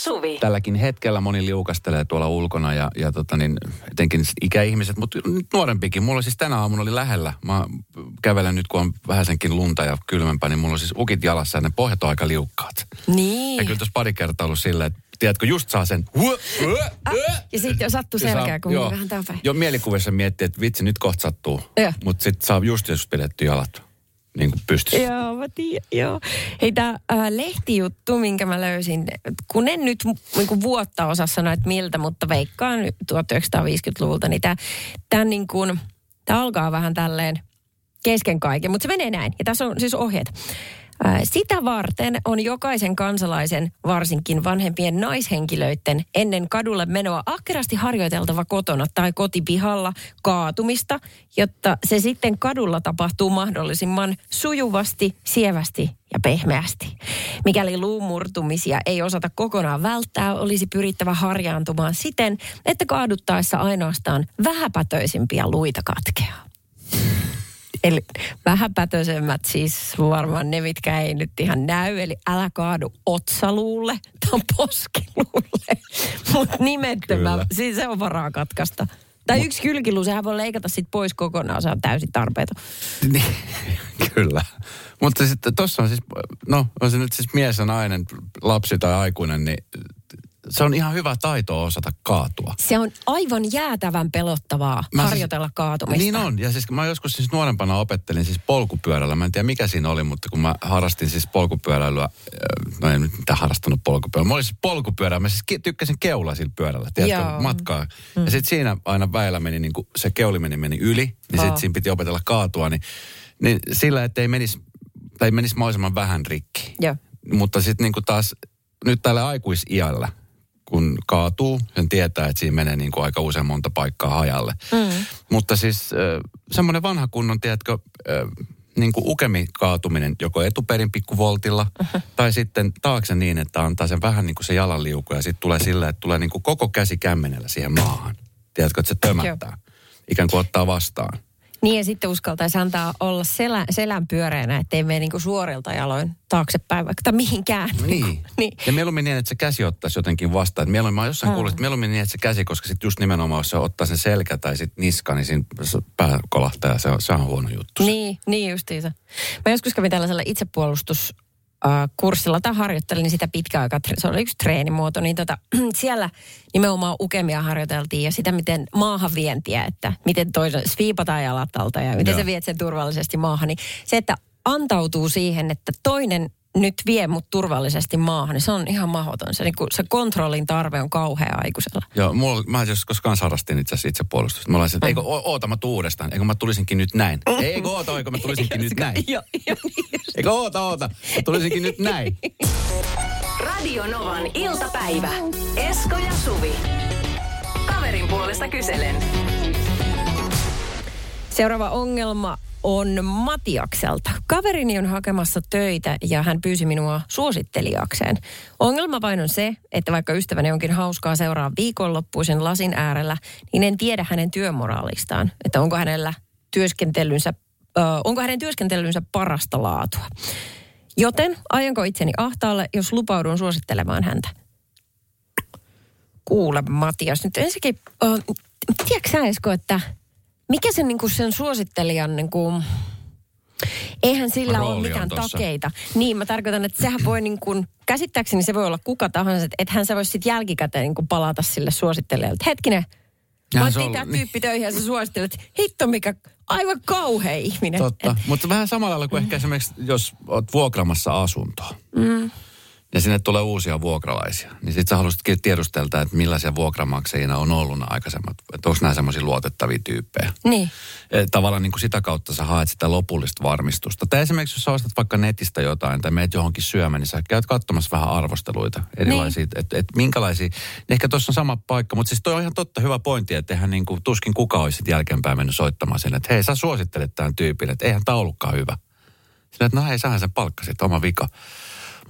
Suvi. Tälläkin hetkellä moni liukastelee tuolla ulkona ja, ja tota niin, etenkin ikäihmiset, mutta nyt nuorempikin. Mulla siis tänä aamuna oli lähellä. Mä kävelen nyt, kun on vähäsenkin lunta ja kylmempää, niin mulla on siis ukit jalassa ja ne pohjat on aika liukkaat. Niin. Ja kyllä tuossa pari kertaa ollut silleen, että tiedätkö, just saa sen. Huö, huö, huö. Ja sitten jo sattuu Ja saa- selkää, kun joo, joo. vähän tää päin. Jo mielikuvissa miettii, että vitsi, nyt kohta sattuu. Joo. Mutta sitten saa just jos pidetty jalat niin kuin pystyssä. Joo, mä tiedän, joo. Hei, tämä äh, lehtijuttu, minkä mä löysin, kun en nyt niin vuotta osaa sanoa, että miltä, mutta veikkaan 1950-luvulta, niin tämä tää niin kuin, alkaa vähän tälleen kesken kaiken, mutta se menee näin. Ja tässä on siis ohjeet. Sitä varten on jokaisen kansalaisen, varsinkin vanhempien naishenkilöiden, ennen kadulle menoa ahkerasti harjoiteltava kotona tai kotipihalla kaatumista, jotta se sitten kadulla tapahtuu mahdollisimman sujuvasti, sievästi ja pehmeästi. Mikäli luumurtumisia ei osata kokonaan välttää, olisi pyrittävä harjaantumaan siten, että kaaduttaessa ainoastaan vähäpätöisimpiä luita katkeaa. Eli vähäpätöisemmät siis varmaan ne, mitkä ei nyt ihan näy. Eli älä kaadu otsaluulle tai poskiluulle. Mutta nimettömän, Kyllä. siis se on varaa katkaista. Tai yksi kylkiluu, sehän voi leikata sit pois kokonaan, se on täysin tarpeeton. Niin, kyllä. Mutta sitten tuossa on siis, no on se nyt siis mies ja nainen, lapsi tai aikuinen, niin se on ihan hyvä taito osata kaatua. Se on aivan jäätävän pelottavaa Mä siis- harjoitella kaatumista. Niin on, ja siis mä joskus siis nuorempana opettelin siis polkupyörällä. Mä en tiedä mikä siinä oli, mutta kun mä harrastin siis polkupyöräilyä, äh, no en nyt mitään harrastanut polkupyörällä. Mä olin siis polkupyörä, mä siis tykkäsin keulaa sillä pyörällä, tiedätkö, Joo. matkaa. Mm. Ja sitten siinä aina väillä meni, niin kuin se keuli meni, meni yli, niin sitten siinä piti opetella kaatua, niin, niin sillä, ettei menisi, tai menisi mahdollisimman vähän rikki. Joo. Mutta sitten niin taas nyt tällä aikuisiällä, kun kaatuu, sen tietää, että siinä menee niin kuin aika usein monta paikkaa hajalle. Mm. Mutta siis semmoinen vanha kunnon, tiedätkö, niin kuin ukemi kaatuminen joko etuperin pikkuvoltilla uh-huh. tai sitten taakse niin, että antaa sen vähän niin kuin se jalan liuku ja sitten tulee sillä, että tulee niin kuin koko käsi kämmenellä siihen maahan. Tiedätkö, että se tömättää. Ikään kuin ottaa vastaan. Niin ja sitten uskaltaisi antaa olla selän, selän pyöreänä, ettei mene niinku suorilta jaloin taaksepäin vaikka tai mihinkään. Niin. niin. Ja mieluummin niin, että se käsi ottaisi jotenkin vastaan. Että mieluummin, mä jossain kuullut, että mieluummin niin, että se käsi, koska sitten just nimenomaan, jos se ottaa sen selkä tai sitten niska, niin siinä se pää kolahtaa ja se on, se on huono juttu. Niin, niin justiinsa. Mä joskus kävin tällaisella itsepuolustus kurssilla tai harjoittelin sitä pitkään aikaa. Se oli yksi treenimuoto, niin tota, siellä nimenomaan ukemia harjoiteltiin ja sitä, miten maahanvientiä, että miten toisen sviipataan jalat alta ja miten Joo. sä viet sen turvallisesti maahan. Niin se, että antautuu siihen, että toinen nyt vie mut turvallisesti maahan, niin se on ihan mahdoton. Se, niin kuin, se kontrollin tarve on kauhea aikuisella. Joo, mulla, mä joskus kanssa harrastin itse asiassa itsepuolustusta. Mä olin, että eikö, o- oota, mä tuun uudestaan. Eikö mä tulisinkin nyt näin? Eikö oota, eikö mä tulisinkin nyt näin? Joo, joo, niin. Eikö oota, oota, mä tulisinkin nyt näin? Radio Novan iltapäivä. Esko ja Suvi. Kaverin puolesta kyselen. Seuraava ongelma on Matiakselta. Kaverini on hakemassa töitä ja hän pyysi minua suosittelijakseen. Ongelma vain on se, että vaikka ystäväni onkin hauskaa seuraa viikonloppuisen lasin äärellä, niin en tiedä hänen työmoraalistaan, että onko hänellä työskentelynsä, ö, onko hänen työskentelynsä parasta laatua. Joten ajanko itseni ahtaalle, jos lupaudun suosittelemaan häntä? Kuule Matias, nyt ensinnäkin, äh, tiedätkö sä Esko, että mikä sen, niinku, sen suosittelijan, niinku, eihän sillä Rooli ole mitään tossa. takeita. Niin, mä tarkoitan, että sehän voi niinku, käsittääkseni se voi olla kuka tahansa, että et hän sä voisi sitten jälkikäteen niinku palata sille suosittelijalle. että Hetkinen, mä otin niin. tyyppi töihin ja sä suosittelet, hitto mikä aivan kauhea ihminen. Totta, mutta vähän samalla lailla kuin ehkä esimerkiksi, jos oot vuokramassa asuntoa. Mm. Ja sinne tulee uusia vuokralaisia. Niin sit sä haluaisit tiedustelta, että millaisia vuokramaksajina on ollut nämä aikaisemmat. Että onko nämä semmoisia luotettavia tyyppejä. Niin. Eh, Tavallaan niin kuin sitä kautta sä haet sitä lopullista varmistusta. Tai esimerkiksi jos sä ostat vaikka netistä jotain tai meet johonkin syömään, niin sä käyt katsomassa vähän arvosteluita. Erilaisia, niin. että et minkälaisia. Ehkä tuossa on sama paikka, mutta siis toi on ihan totta hyvä pointti, että eihän niin kuin, tuskin kuka olisi jälkeenpäin mennyt soittamaan sen, että hei sä suosittelet tämän tyypille, että eihän tämä ollutkaan hyvä. Sillä, että no hei, sähän sen palkkasit, oma vika.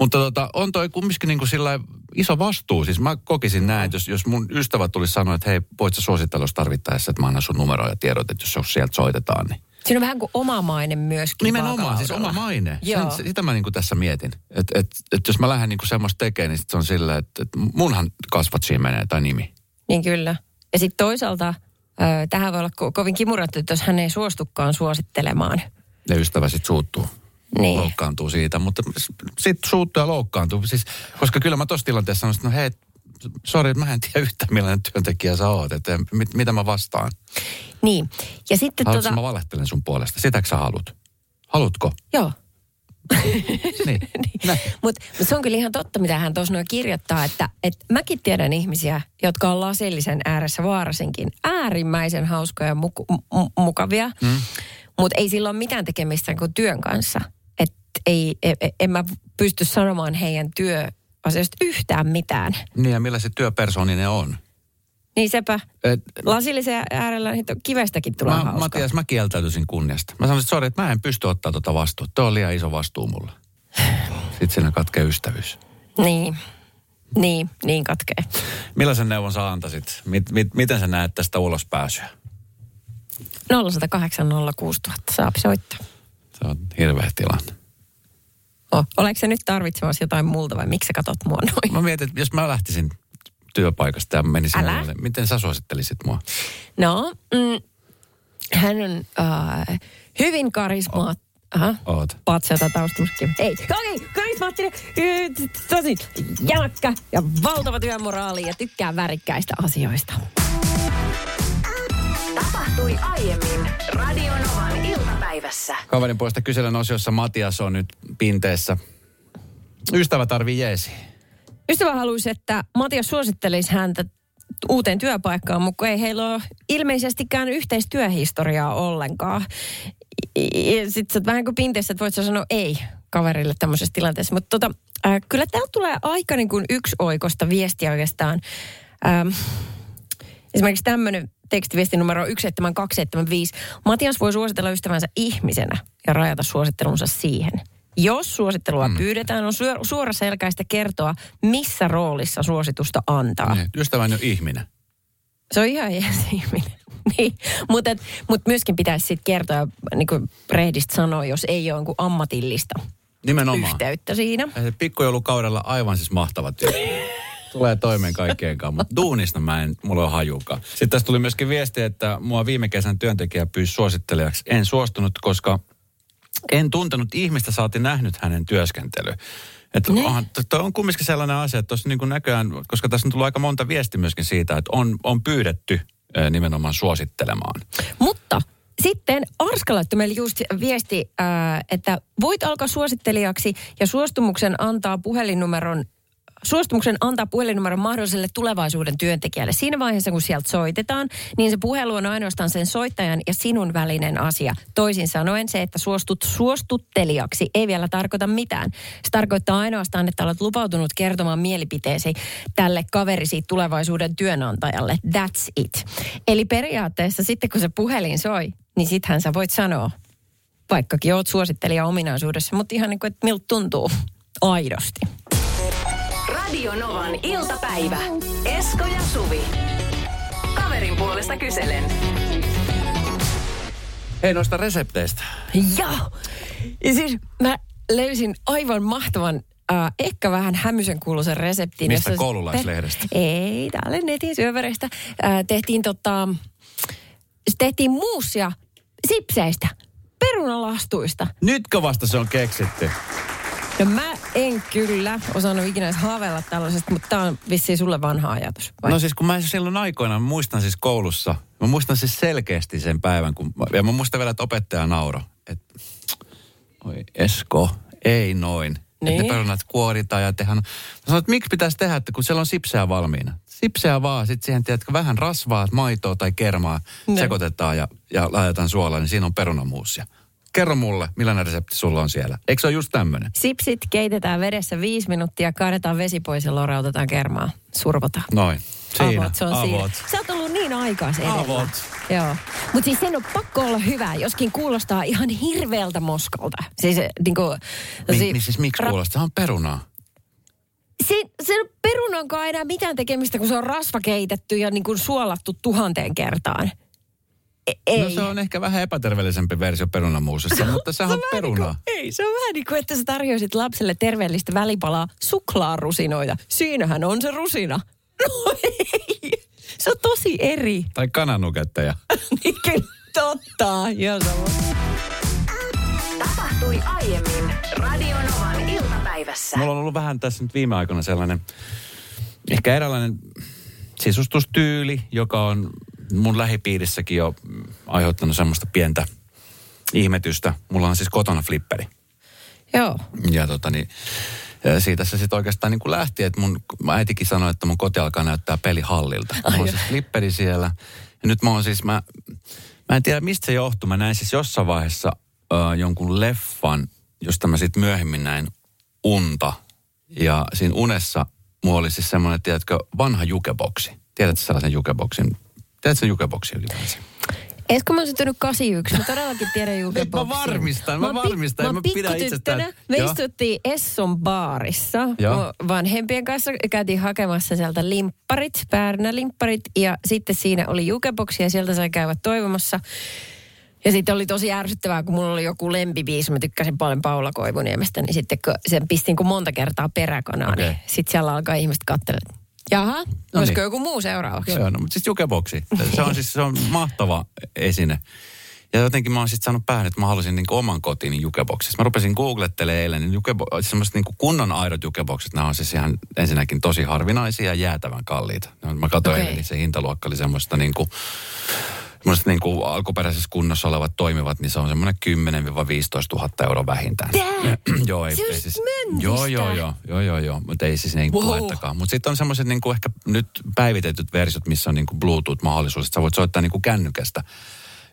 Mutta tota, on toi kumminkin niin kuin sillä iso vastuu. Siis mä kokisin näin, että jos, jos mun ystävä tulisi sanoa, että hei, voit sä suositella, jos tarvittaessa, että mä annan sun numeroa ja tiedot, että jos sieltä soitetaan, niin Siinä on vähän kuin oma maine myöskin. Nimenomaan, siis oma maine. Joo. Sen, sitä mä niinku tässä mietin. Että et, et jos mä lähden niinku semmoista tekemään, niin sit se on silleen, että et munhan kasvat siinä menee tai nimi. Niin kyllä. Ja sitten toisaalta ö, tähän voi olla ko- kovin kimurattu, että jos hän ei suostukaan suosittelemaan. Ja ystävä sit suuttuu. Niin. Loukkaantuu siitä, mutta sitten suuttuu ja loukkaantuu. Siis, koska kyllä mä tuossa tilanteessa sanoisin, että no hei, sori, mä en tiedä yhtään millainen työntekijä sä oot, että mit, mitä mä vastaan. Niin. Ja sitten Haluatko tota... mä valehtelen sun puolesta? Sitäkö sä haluat? Halutko? Joo. Niin. Näin. Mutta mut se on kyllä ihan totta, mitä hän tuossa noin kirjoittaa, että et mäkin tiedän ihmisiä, jotka on lasillisen ääressä varsinkin äärimmäisen hauskoja ja muku, m- mukavia, mm. mutta ei sillä ole mitään tekemistä kuin työn kanssa. Ei, e, e, en mä pysty sanomaan heidän työasioista yhtään mitään. Niin ja millaiset työpersooni ne on? Niin sepä, Et, lasillisen äärellä niitä kivestäkin tulee mä, hauskaa. Matias, mä kieltäytyisin kunniasta. Mä sanoin, että sori, että mä en pysty ottaa tuota vastuuta. Tuo on liian iso vastuu mulle. Sitten siinä katkee ystävyys. Niin, niin, niin katkee. Millaisen neuvon sä antaisit? Mit, mit, miten sä näet tästä ulospääsyä? 0108 06000 saa soittaa. Se on hirveä tilanne. Oh, oletko se nyt tarvitsemassa jotain multa vai miksi sä katot mua noin? Mä mietin, että jos mä lähtisin työpaikasta ja menisin Älä. hänelle, miten sä suosittelisit mua? No, mm, hän on äh, hyvin karismaat... Aha. Oot. Patsata taustamuskin. Ei, okei, karismaattinen, ö, t- tosi jämäkkä ja valtava työmoraali ja tykkää värikkäistä asioista. Tapahtui aiemmin Radionovan iltapäivässä. Kaverin puolesta kyselen osiossa Matias on nyt pinteessä. Ystävä tarvii jeesi. Ystävä haluaisi, että Matias suosittelisi häntä uuteen työpaikkaan, mutta ei heillä ole ilmeisestikään yhteistyöhistoriaa ollenkaan. Sitten sä oot vähän kuin pinteessä, että voit sä sanoa ei kaverille tämmöisessä tilanteessa. Mutta tota, äh, kyllä täällä tulee aika niin kuin yksi oikosta viestiä oikeastaan. Ähm, esimerkiksi tämmöinen tekstiviesti numero 17275. Matias voi suositella ystävänsä ihmisenä ja rajata suosittelunsa siihen. Jos suosittelua mm. pyydetään, on suor- suoraselkäistä kertoa, missä roolissa suositusta antaa. Niin, Ystäväni on ihminen. Se on ihan jees ihminen. niin. Mutta mut myöskin pitäisi sitten kertoa, niin kuin rehdisti sanoa, jos ei ole jonkun ammatillista Nimenomaan. yhteyttä siinä. Pikkujoulukaudella aivan siis mahtava tyyppi. Tulee toimeen kaikkeen kanssa, mutta duunista mä en, mulla on hajukaan. Sitten tässä tuli myöskin viesti, että mua viime kesän työntekijä pyysi suosittelijaksi. En suostunut, koska en tuntenut ihmistä, saati nähnyt hänen työskentelyä. Että Niin. onhan, toi on kumminkin sellainen asia, että tuossa niin näköjään, koska tässä on tullut aika monta viesti myöskin siitä, että on, on pyydetty nimenomaan suosittelemaan. Mutta sitten Arska laittoi meille just viesti, että voit alkaa suosittelijaksi ja suostumuksen antaa puhelinnumeron Suostumuksen antaa puhelinnumeron mahdolliselle tulevaisuuden työntekijälle. Siinä vaiheessa, kun sieltä soitetaan, niin se puhelu on ainoastaan sen soittajan ja sinun välinen asia. Toisin sanoen se, että suostut suostuttelijaksi, ei vielä tarkoita mitään. Se tarkoittaa ainoastaan, että olet lupautunut kertomaan mielipiteesi tälle kaverisi tulevaisuuden työnantajalle. That's it. Eli periaatteessa sitten, kun se puhelin soi, niin sittenhän sä voit sanoa, vaikkakin oot suosittelija ominaisuudessa, mutta ihan niin kuin, että miltä tuntuu aidosti. Radionovan iltapäivä. Esko ja Suvi. Kaverin puolesta kyselen. Hei noista resepteistä. Ja, ja siis mä löysin aivan mahtavan, äh, ehkä vähän hämyisen kuuluisen reseptin. Mistä jossa- koululaislehdestä? Ei, täällä netin syövereistä. Äh, tehtiin tota, tehtiin muussia sipseistä, perunalastuista. Nytkö vasta se on keksitty? No mä en kyllä osannut ikinä edes haaveilla tällaisesta, mutta tää on vissiin sulle vanha ajatus. Vai? No siis kun mä silloin aikoinaan, mä muistan siis koulussa, mä muistan siis selkeästi sen päivän, kun, ja mä muistan vielä, että opettaja nauro, että oi Esko, ei noin. Niin. Että Niin. ne perunat kuoritaan ja tehdään. Mä sanoin, että miksi pitäisi tehdä, että kun siellä on sipseä valmiina. Sipseä vaan, sitten siihen tiedätkö, vähän rasvaa, maitoa tai kermaa Ne. sekoitetaan ja, ja laitetaan suolaan, niin siinä on perunamuusia. Kerro mulle, millainen resepti sulla on siellä. Eikö se ole just tämmöinen? Sipsit keitetään vedessä viisi minuuttia, kaadetaan vesi pois ja lorautetaan kermaa. Survotaan. Noin. Siinä. Avot, se on siinä. Sä oot ollut niin aikaisin edellä. Avot. Joo. Mutta siis sen on pakko olla hyvä, joskin kuulostaa ihan hirveältä moskalta. Siis niin kuin, Mi- niin siis miksi kuulostaa? Se on perunaa. Se, se perunankaan enää mitään tekemistä, kun se on rasva keitetty ja niin kuin suolattu tuhanteen kertaan. Ei. No se on ehkä vähän epäterveellisempi versio perunamuusista, mutta sehän on peruna. Niin kuin, ei, se on vähän niin kuin, että sä tarjoisit lapselle terveellistä välipalaa suklaarusinoita. Siinähän on se rusina. No ei. Se on tosi eri. Tai kananuketteja. niin kyllä, totta. Joo, se on. Tapahtui aiemmin Radionovan iltapäivässä. Mulla on ollut vähän tässä nyt viime aikoina sellainen, ehkä eräänlainen sisustustyyli, joka on mun lähipiirissäkin jo aiheuttanut semmoista pientä ihmetystä. Mulla on siis kotona flipperi. Joo. Ja tota niin, siitä se sitten oikeastaan niin kuin lähti, että mun äitikin sanoi, että mun koti alkaa näyttää pelihallilta. Mulla on siis flipperi siellä. Ja nyt mä oon siis, mä, mä en tiedä mistä se johtuu. Mä näin siis jossain vaiheessa äh, jonkun leffan, josta mä sitten myöhemmin näin unta. Ja siinä unessa mulla oli siis semmoinen, tiedätkö, vanha jukeboksi. Tiedätkö sellaisen jukeboksin? Tiedätkö sen jukeboksi ylipäänsä? Esko mä oon syntynyt 81. Mä todellakin tiedän Jukeboksin. Mä varmistan, mä oon varmistan, Mä, mä pidä pikkutyttönä. itsestään- Me Joo. istuttiin Esson baarissa. Joo. Vanhempien kanssa käytiin hakemassa sieltä limpparit, Päärnä-limpparit. Ja sitten siinä oli Jukeboksi ja sieltä sai käydä toivomassa. Ja sitten oli tosi ärsyttävää, kun mulla oli joku lempibiisi, mä tykkäsin paljon Paula Koivuniemestä, niin sitten kun sen pistin kun monta kertaa peräkanaa, Okei. niin sitten siellä alkaa ihmiset katsella, että jaha, no olisiko niin. joku muu seuraavaksi? Joo, no, mutta siis jukeboksi. Se on siis se on mahtava esine. Ja jotenkin mä oon sitten saanut päähän, että mä haluaisin niinku oman kotiin jukeboksissa. Mä rupesin googlettelemaan eilen, niin jukebo- semmoiset niinku kunnon aidot jukeboksit, nämä on siis ihan ensinnäkin tosi harvinaisia ja jäätävän kalliita. Mä katsoin Okei. eilen, niin se hintaluokka oli semmoista niinku, semmoista niinku alkuperäisessä kunnossa olevat toimivat, niin se on semmoinen 10 15 000 euroa vähintään. Tää? joo, ei, Se ei siis, joo, joo, joo, joo, joo, joo, mutta ei siis niin Wow. puhettakaan. Mutta sitten on semmoiset niinku ehkä nyt päivitetyt versiot, missä on niinku Bluetooth-mahdollisuus, että sä voit soittaa niinku kännykästä.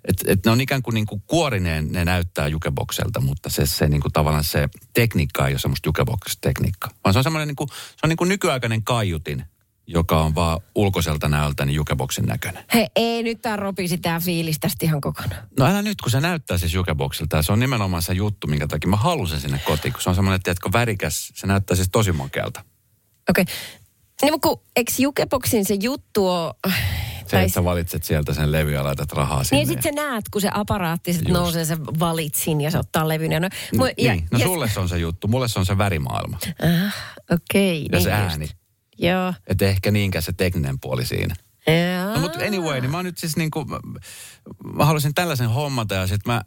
Et, et ne on ikään kuin niinku kuorineen, ne näyttää jukebokselta, mutta se, se niinku tavallaan se tekniikka ei ole semmoista jukebox-tekniikkaa. Vaan se on semmoinen niinku, se on niinku nykyaikainen kaiutin, joka on vaan ulkoiselta näöltä niin jukeboksin näköinen. Hei, ei nyt tää ropisi tää fiilis tästä ihan kokonaan. No älä nyt, kun se näyttää siis jukeboksilta. Se on nimenomaan se juttu, minkä takia mä haluan sen sinne kotiin. Kun se on semmoinen, tiedätkö, värikäs. Se näyttää siis tosi makealta. Okei. Okay. Niin kun, eikö Jukeboksin se juttu on... Se, että sä valitset sieltä sen levy ja laitat rahaa sinne. Niin ja sit sä näet, kun se aparaatti sit Just. nousee, se valitsin ja se ottaa levyn. Ja no, mu- ja, niin, no ja, sulle se on se juttu. Mulle se on se värimaailma. Ah, okei. Ja niin se just. ääni. Joo. Että ehkä niinkään se tekninen puoli siinä. Jaa. No mutta anyway, niin mä nyt siis niinku, mä, mä haluaisin tällaisen hommata ja sit mä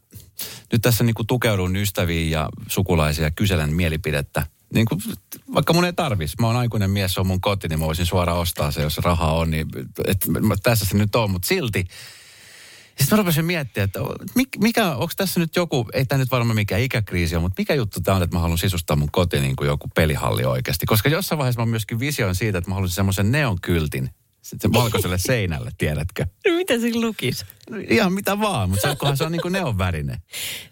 nyt tässä niinku tukeudun ystäviin ja sukulaisia ja kyselen mielipidettä. Niin kuin, vaikka mun ei tarvis. Mä oon aikuinen mies, se on mun koti, niin mä voisin suoraan ostaa se, jos rahaa on. Niin, et, mä, tässä se nyt on, mutta silti. Sitten mä rupesin miettimään, että mik- mikä, onko tässä nyt joku, ei tämä nyt varmaan mikään ikäkriisi on, mutta mikä juttu tämä on, että mä haluan sisustaa mun koti niin kuin joku pelihalli oikeasti. Koska jossain vaiheessa mä myöskin visioin siitä, että mä haluaisin semmoisen neonkyltin sitten valkoiselle seinälle, tiedätkö? No, mitä siinä lukisi? No, Ihan mitä vaan, mutta se, onkohan se on niin kuin neonvärinen.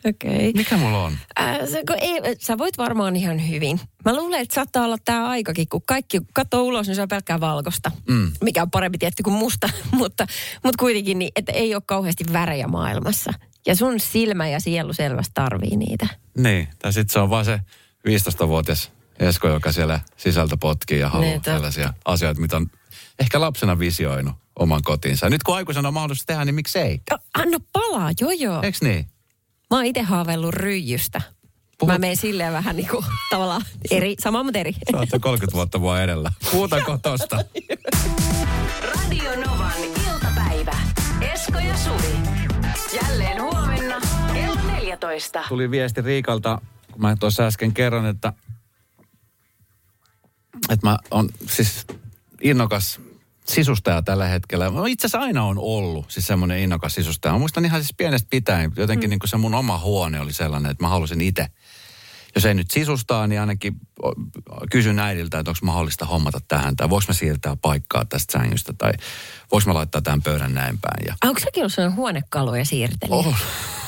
Okei. Okay. Mikä mulla on? Äh, se, kun ei, sä voit varmaan ihan hyvin. Mä luulen, että saattaa olla tämä aikakin, kun kaikki katsoo ulos, niin se on pelkkää valkosta. Mm. Mikä on parempi tietty kuin musta, mutta, mutta kuitenkin niin, että ei ole kauheasti värejä maailmassa. Ja sun silmä ja sielu selvästi tarvii niitä. Niin, tai sitten se on vaan se 15-vuotias Esko, joka siellä sisältä potkii ja haluaa Niin, sellaisia asioita, mitä on ehkä lapsena visioinut oman kotiinsa. Ja Nyt kun aikuisena on mahdollisuus tehdä, niin miksei? Jo, anna palaa, joo joo. Eiks niin? Mä oon itse haaveillut ryijystä. Puhut- Mä menen silleen vähän niin kuin tavallaan eri, sama mutta eri. Sä oot jo 30 vuotta mua edellä. Puhutaanko tosta? Radio Novan iltapäivä. Esko ja Suvi. Jälleen huomenna kello 14. Tuli viesti Riikalta, kun mä tuossa äsken kerron, että, että mä on siis innokas sisustaja tällä hetkellä. No itse asiassa aina on ollut siis semmoinen innokas sisustaja. Mä muistan ihan siis pienestä pitäen, jotenkin mm. niin kuin se mun oma huone oli sellainen, että mä halusin itse, jos ei nyt sisustaa, niin ainakin kysyn äidiltä, että onko mahdollista hommata tähän, tai voiko mä siirtää paikkaa tästä sängystä, tai voiko mä laittaa tämän pöydän näin päin. Ja Onko säkin ollut sellainen huonekalu ja siirtelijä? Oh.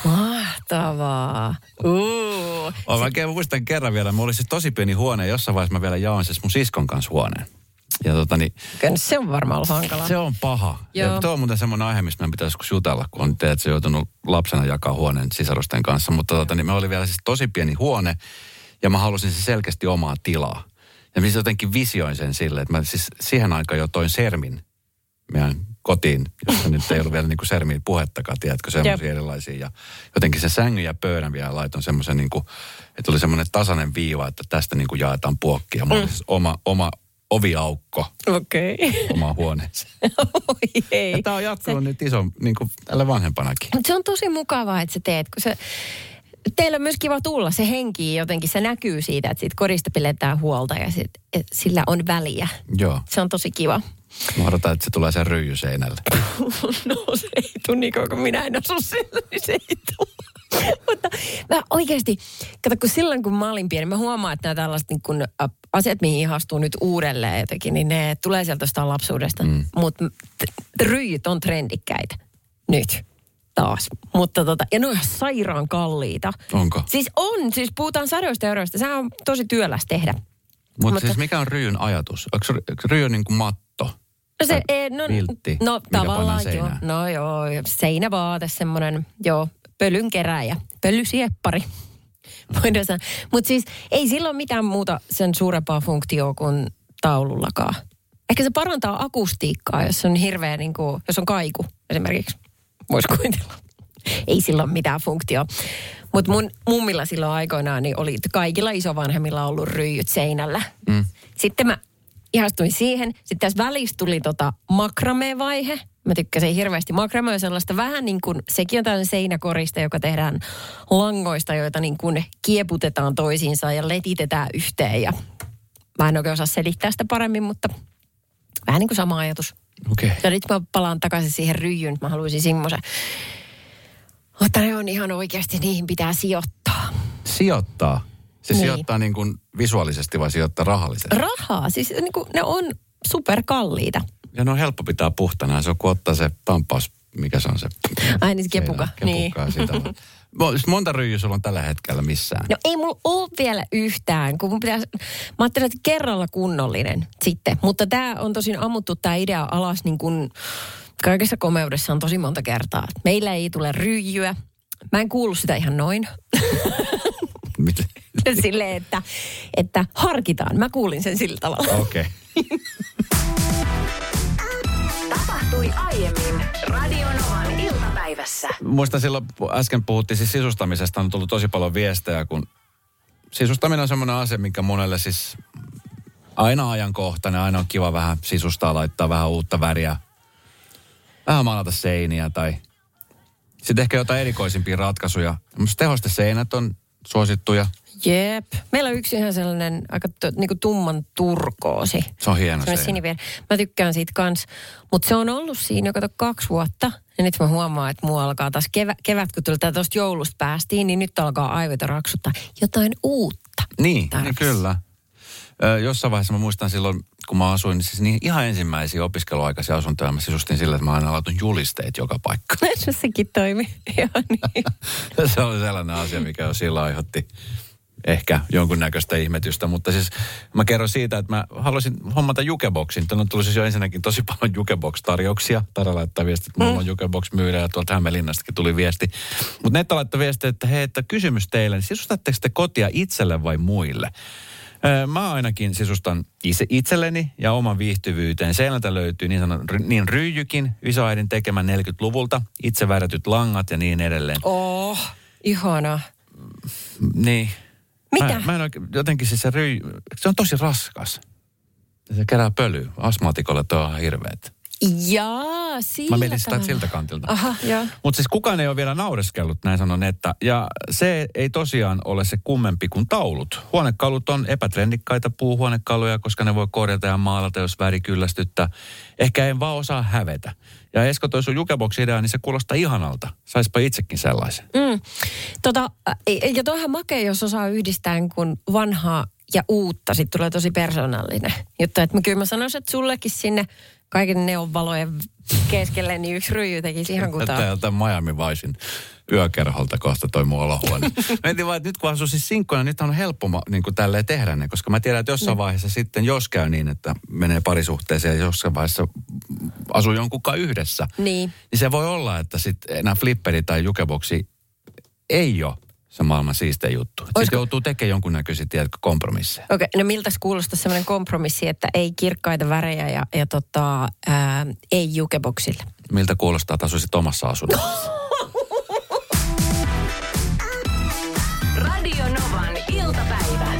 Mahtavaa. Uh. Mä oikein muistan kerran vielä, mulla oli siis tosi pieni huone, jossain vaiheessa mä vielä jaoin siis mun siskon kanssa huoneen. Ja tota niin, Kyllä Se on varmaan ollut hankalaa. se on paha. Joo. Ja tuo on muuten semmoinen aihe, mistä meidän pitäisi joskus jutella, kun on teet, se joutunut lapsena jakaa huoneen sisarusten kanssa. Mutta tota, niin me oli vielä siis tosi pieni huone, ja mä halusin siis selkeästi omaa tilaa. Ja mä siis jotenkin visioin sen sille, että mä siis siihen aikaan jo toin sermin meidän kotiin, jossa nyt ei ollut vielä niin kuin sermiin puhettakaan, tiedätkö, semmoisia erilaisia. Ja jotenkin se sängyn ja pöydän vielä laitoin semmoisen, niin kuin, että oli semmoinen tasainen viiva, että tästä niin kuin jaetaan puokkia. Mulla mm. siis oma, oma oviaukko Okei. Okay. omaan huoneeseen. Oi ei. Ja tämä on jatkunut nyt iso, niin kuin tälle vanhempanakin. Mutta se on tosi mukavaa, että sä teet, kun se, teillä on myös kiva tulla. Se henki jotenkin, se näkyy siitä, että siitä kodista pidetään huolta ja sit, sillä on väliä. Joo. Se on tosi kiva. Mä odotan, että se tulee sen ryijyseinälle. No se ei tule niin kauan, kun minä en asu sillä, niin se ei tule. Mutta mä oikeasti, kato kun silloin kun mä olin pieni, mä huomaan, että nämä tällaiset niin kun, ä, asiat, mihin ihastuu nyt uudelleen jotenkin, niin ne tulee sieltä jostain lapsuudesta. Mm. Mutta ryijyt on trendikkäitä nyt taas. Mutta tota, ja ne on sairaan kalliita. Onko? Siis on, siis puhutaan sadoista euroista. Sehän on tosi työläs tehdä. Mutta Mutta- siis mikä on ryijyn ajatus? Onko ryijy niin kuin matto? No se, ei, no, viltti, no tavallaan joo. No joo, seinävaate, semmoinen, joo, pölyn keräjä, pölysieppari. Voidaan sanoa. Mutta siis ei sillä ole mitään muuta sen suurempaa funktioa kuin taulullakaan. Ehkä se parantaa akustiikkaa, jos on hirveä, niin kuin, jos on kaiku esimerkiksi. Voisi kuvitella. Ei sillä ole mitään funktioa. Mutta mun mummilla silloin aikoinaan niin oli kaikilla isovanhemmilla ollut ryijyt seinällä. Mm. Sitten mä ihastuin siihen. Sitten tässä välissä tuli tota makrame-vaihe. Mä tykkäsin hirveästi makramea sellaista vähän niin kuin, sekin on tällainen seinäkorista, joka tehdään langoista, joita niin kuin kieputetaan toisiinsa ja letitetään yhteen. Ja mä en oikein osaa selittää sitä paremmin, mutta vähän niin kuin sama ajatus. Okei. Okay. Ja nyt mä palaan takaisin siihen ryijyyn, mä haluaisin semmoisen. Mutta ne on ihan oikeasti, niihin pitää sijoittaa. Sijoittaa. Se Niin. sijoittaa niin kuin visuaalisesti vai sijoittaa rahallisesti? Rahaa, siis niin kuin, ne on superkalliita. ja ne on helppo pitää puhtana. Se on kun ottaa se pampaus, mikä se on se? Ai niin, se kepuka, niin. Kepukka, niin. vaan. Monta ryijyä sulla on tällä hetkellä missään? No ei mulla ole vielä yhtään, kun mun pitäisi, mä ajattelin, että kerralla kunnollinen sitten. Mutta tämä on tosin ammuttu tämä idea alas niin kuin kaikessa komeudessa on tosi monta kertaa. Meillä ei tule ryijyä. Mä en kuullut sitä ihan noin. Miten? Silleen, että, että harkitaan. Mä kuulin sen sillä tavalla. Okei. Okay. Tapahtui aiemmin Radionovan iltapäivässä. Muistan silloin, äsken puhuttiin siis sisustamisesta, on tullut tosi paljon viestejä, kun sisustaminen on semmoinen asia, mikä monelle siis aina ajankohtainen, aina on kiva vähän sisustaa, laittaa vähän uutta väriä, vähän maalata seiniä tai sitten ehkä jotain erikoisimpia ratkaisuja. Mutta tehosteseinät on suosittuja. Jep. Meillä on yksi ihan sellainen aika t- niinku tumman turkoosi. Se on hieno seinä. sinivier. Mä tykkään siitä kans. Mutta se on ollut siinä jo kato kaksi vuotta. Ja nyt mä huomaan, että mua alkaa taas kevät, kevät kun tuli tuosta joulusta päästiin, niin nyt alkaa aivot raksuttaa jotain uutta. Niin, niin kyllä. Ö, jossain vaiheessa mä muistan silloin, kun mä asuin, niin siis niin ihan ensimmäisiä opiskeluaikaisia asuntoja mä sisustin sillä, että mä aina laitoin julisteet joka paikka. Sekin toimi. Joo, niin. se oli sellainen asia, mikä jo silloin aiheutti ehkä jonkunnäköistä ihmetystä, mutta siis mä kerron siitä, että mä haluaisin hommata Jukeboxin. Tänne tuli siis jo ensinnäkin tosi paljon Jukebox-tarjouksia. Tara laittaa viesti, että mulla on Jukebox myydä ja tuolta Hämeenlinnastakin tuli viesti. Mutta Netta laittoi viesti, että hei, että kysymys teille, niin sisustatteko te kotia itselle vai muille? Mä ainakin sisustan itse, itselleni ja oman viihtyvyyteen. Seinältä löytyy niin, sanon, niin ryijykin, isoäidin tekemä 40-luvulta, itse värjätyt langat ja niin edelleen. Oh, ihana. Niin. Mitä? Mä, mä en oikein, jotenkin siis se ryy, se on tosi raskas. Se kerää pölyä. Astmaatikolle tuo on hirveet. Jaa, sillä Mä mietin sitä siltä kantilta. Aha, joo. Mutta siis kukaan ei ole vielä naureskellut, näin sanon, että ja se ei tosiaan ole se kummempi kuin taulut. Huonekalut on epätrendikkaita puuhuonekaluja, koska ne voi korjata ja maalata, jos väri kyllästyttää. Ehkä en vaan osaa hävetä. Ja Esko toi sun jukebox-idea, niin se kuulostaa ihanalta. Saispa itsekin sellaisen. Mm. Tota, ja toihan makea, jos osaa yhdistää kun vanhaa ja uutta. Sitten tulee tosi persoonallinen juttu. Että mä kyllä mä sanoisin, että sullekin sinne kaiken neonvalojen keskelle, niin yksi ryijy tekisi ihan kutaan. jotain Miami Vicein yökerholta kohta toi mun olohuone. Mietin vaan, että nyt kun asuu siis sinkkoina, nyt on helppo niin kuin tälleen tehdä ne, koska mä tiedän, että jossain vaiheessa sitten, jos käy niin, että menee parisuhteeseen ja jossain vaiheessa asuu jonkun kanssa yhdessä, Niin. niin se voi olla, että sitten enää flipperi tai jukeboksi ei ole se maailman siistein juttu. Sitten Olisiko- joutuu tekemään jonkunnäköisiä, tiedätkö, kompromisseja. Okei, no miltäs kuulostaa semmoinen kompromissi, että ei kirkkaita värejä ja, ja tota, ää, ei jukeboksille? Miltä kuulostaa, että asuisit omassa asunnossa? Radio Novan iltapäivä.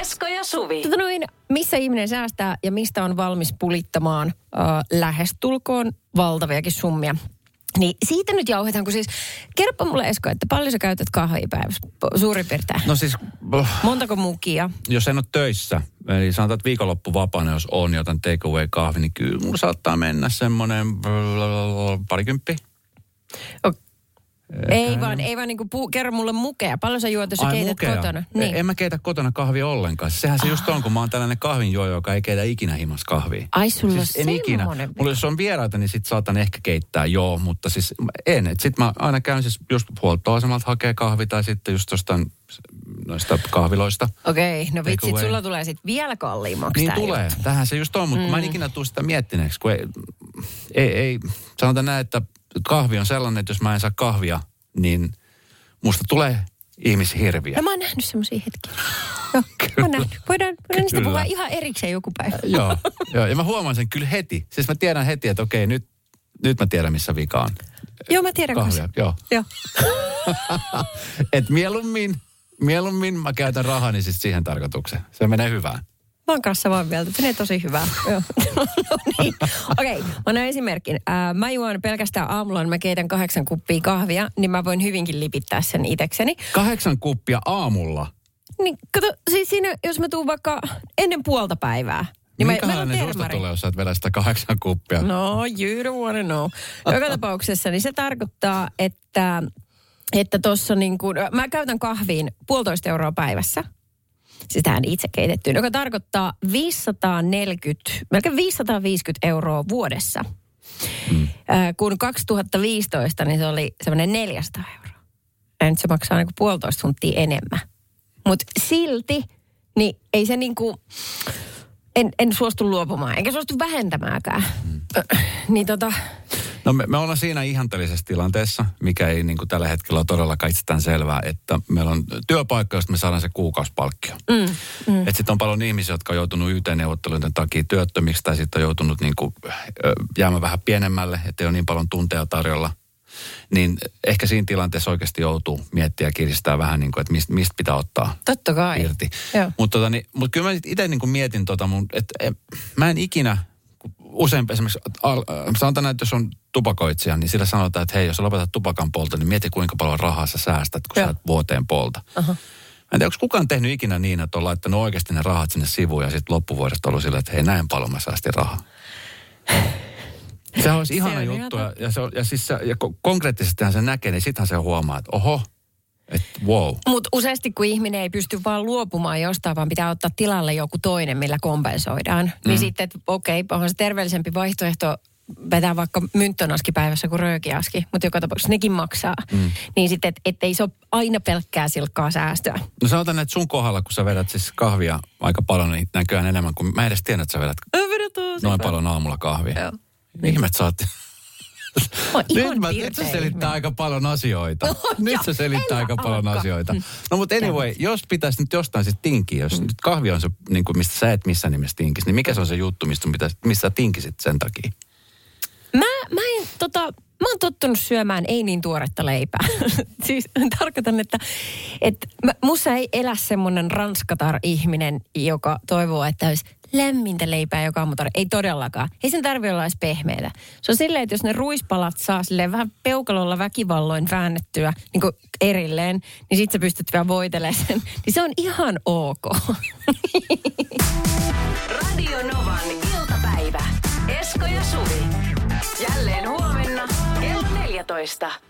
Esko ja Suvi. Tota noin, missä ihminen säästää ja mistä on valmis pulittamaan äh, lähestulkoon valtaviakin summia. Niin siitä nyt jauhetaan, kun siis kerropa mulle Esko, että paljon sä käytät kahvia päivässä suurin piirtein. No siis, oh, Montako mukia? jos en ole töissä, eli sanotaan, että viikonloppu vapaana, jos on jotain takeaway kahvi, niin kyllä mulla saattaa mennä semmoinen parikymppi. O- ei vaan, ei vaan niinku pu- kerro mulle mukea. Paljon sä juot, jos sä Ai, keität mukea. kotona. E- Niin. En mä keitä kotona kahvia ollenkaan. Sehän se just on, kun mä oon tällainen kahvinjuoja, joka ei keitä ikinä himas kahvia. Ai sulla siis on en ikinä. Mulla jos on vieraita, niin sit saatan ehkä keittää, joo, mutta siis en. Et sit mä aina käyn siis just huoltoasemalta hakee kahvi tai sitten just jostain noista kahviloista. Okei, no vitsit, Takeaway. sulla tulee sitten vielä kalliimmaksi Niin tulee. juttu. Tähän se just on, mutta mm. mä en ikinä tule sitä miettineeksi, kun ei, ei, ei, sanotaan näin, että kahvi on sellainen, että jos mä en saa kahvia, niin musta tulee ihmishirviö. No mä oon nähnyt semmoisia hetkiä. Joo, mä oon nähnyt. Voidaan, voidaan niistä puhua ihan erikseen joku päivä. joo, joo, ja mä huomaan sen kyllä heti. Siis mä tiedän heti, että okei, nyt, nyt mä tiedän, missä vika on. Joo, mä tiedän Kahvia, joo. Joo. Et mieluummin, mieluummin mä käytän rahani siis siihen tarkoitukseen. Se menee hyvään. Mä oon kanssa vaan mieltä, että tosi hyvää. No niin. Okei, okay, mä annan esimerkin. Ää, mä juon pelkästään aamulla, niin mä keitän kahdeksan kuppia kahvia, niin mä voin hyvinkin lipittää sen itekseni. Kahdeksan kuppia aamulla. Niin kato, siis siinä, jos mä tuun vaikka ennen puolta päivää, niin mä, Minkälainen susta termari. tulee, jos sä et vedä sitä kahdeksan kuppia? No, you don't wanna know. Joka tapauksessa, niin se tarkoittaa, että että tuossa niin kuin, mä käytän kahviin puolitoista euroa päivässä. Siis tähän itse keitettyyn, joka tarkoittaa 540, melkein 550 euroa vuodessa. Mm. kun 2015, niin se oli semmoinen 400 euroa. Ja nyt se maksaa niin kuin puolitoista tuntia enemmän. Mutta silti, niin ei se niin kuin, en, en suostu luopumaan, enkä suostu vähentämäänkään. Mm. niin tota, No me, me ollaan siinä ihanteellisessa tilanteessa, mikä ei niin kuin tällä hetkellä ole todellakaan itsestään selvää, että meillä on työpaikka, josta me saadaan se kuukausipalkkio. Mm, mm. Että sitten on paljon ihmisiä, jotka on joutunut YT-neuvotteluiden takia työttömiksi tai sitten on joutunut niin kuin, jäämään vähän pienemmälle, että ei ole niin paljon tunteja tarjolla. Niin ehkä siinä tilanteessa oikeasti joutuu miettiä ja kiristää vähän, niin kuin, että mistä, mistä pitää ottaa totta kai. irti. Mutta tota, niin, mut kyllä mä itse niin mietin, tota mun, että mä en ikinä, usein esimerkiksi, al, äh, sanotaan näin, että jos on tupakoitsija, niin sillä sanotaan, että hei, jos lopetat tupakan polta, niin mieti kuinka paljon rahaa sä säästät, kun Joo. sä et vuoteen polta. Aha. Mä en tiedä, onko kukaan tehnyt ikinä niin, että on laittanut oikeasti ne rahat sinne sivuun ja sitten loppuvuodesta ollut silleen, että hei, näin paljon mä säästin rahaa. Se olisi ihana ihan juttu ja, ja, se on, ja, siis se, ja ko- konkreettisestihan se näkee, niin sittenhän se huomaa, että oho, wow. Mutta useasti kun ihminen ei pysty vaan luopumaan jostain, vaan pitää ottaa tilalle joku toinen, millä kompensoidaan. Mm. Niin sitten, että okei, onhan se terveellisempi vaihtoehto vetää vaikka mynttönaski päivässä kuin röökiaski, mutta joka tapauksessa nekin maksaa. Mm. Niin sitten, et, ettei se ole aina pelkkää silkkaa säästöä. No sanotaan, että sun kohdalla, kun sä vedät siis kahvia aika paljon, niin näköjään enemmän kuin... Mä en edes tiedä, että sä vedät noin paljon aamulla kahvia. Joo. Ihmet sä oot... Ihan Nyt, mä, nyt pirteä se selittää aika paljon asioita. No, nyt joo, se selittää aika paljon alkaa. asioita. No mutta anyway, jos pitäisi nyt jostain sitten tinkiä, jos nyt kahvi on se, niin kuin, mistä sä et missään nimessä tinkisi, niin mikä se on se juttu, mistä, pitäisi, missä sä tinkisit sen takia? Mä, mä en tota, mä oon tottunut syömään ei niin tuoretta leipää. siis tarkoitan, että, että mä, mussa ei elä semmoinen ranskatar-ihminen, joka toivoo, että olisi lämmintä leipää joka aamutar. Ei todellakaan. Ei sen tarvitse olla edes pehmeitä. Se on silleen, että jos ne ruispalat saa silleen vähän peukalolla väkivalloin väännettyä niin kuin erilleen, niin sit sä pystyt vielä voitelemaan sen. Niin se on ihan ok. Radio Novan iltapäivä. Esko ja Suvi. Jälleen huomenna barato está.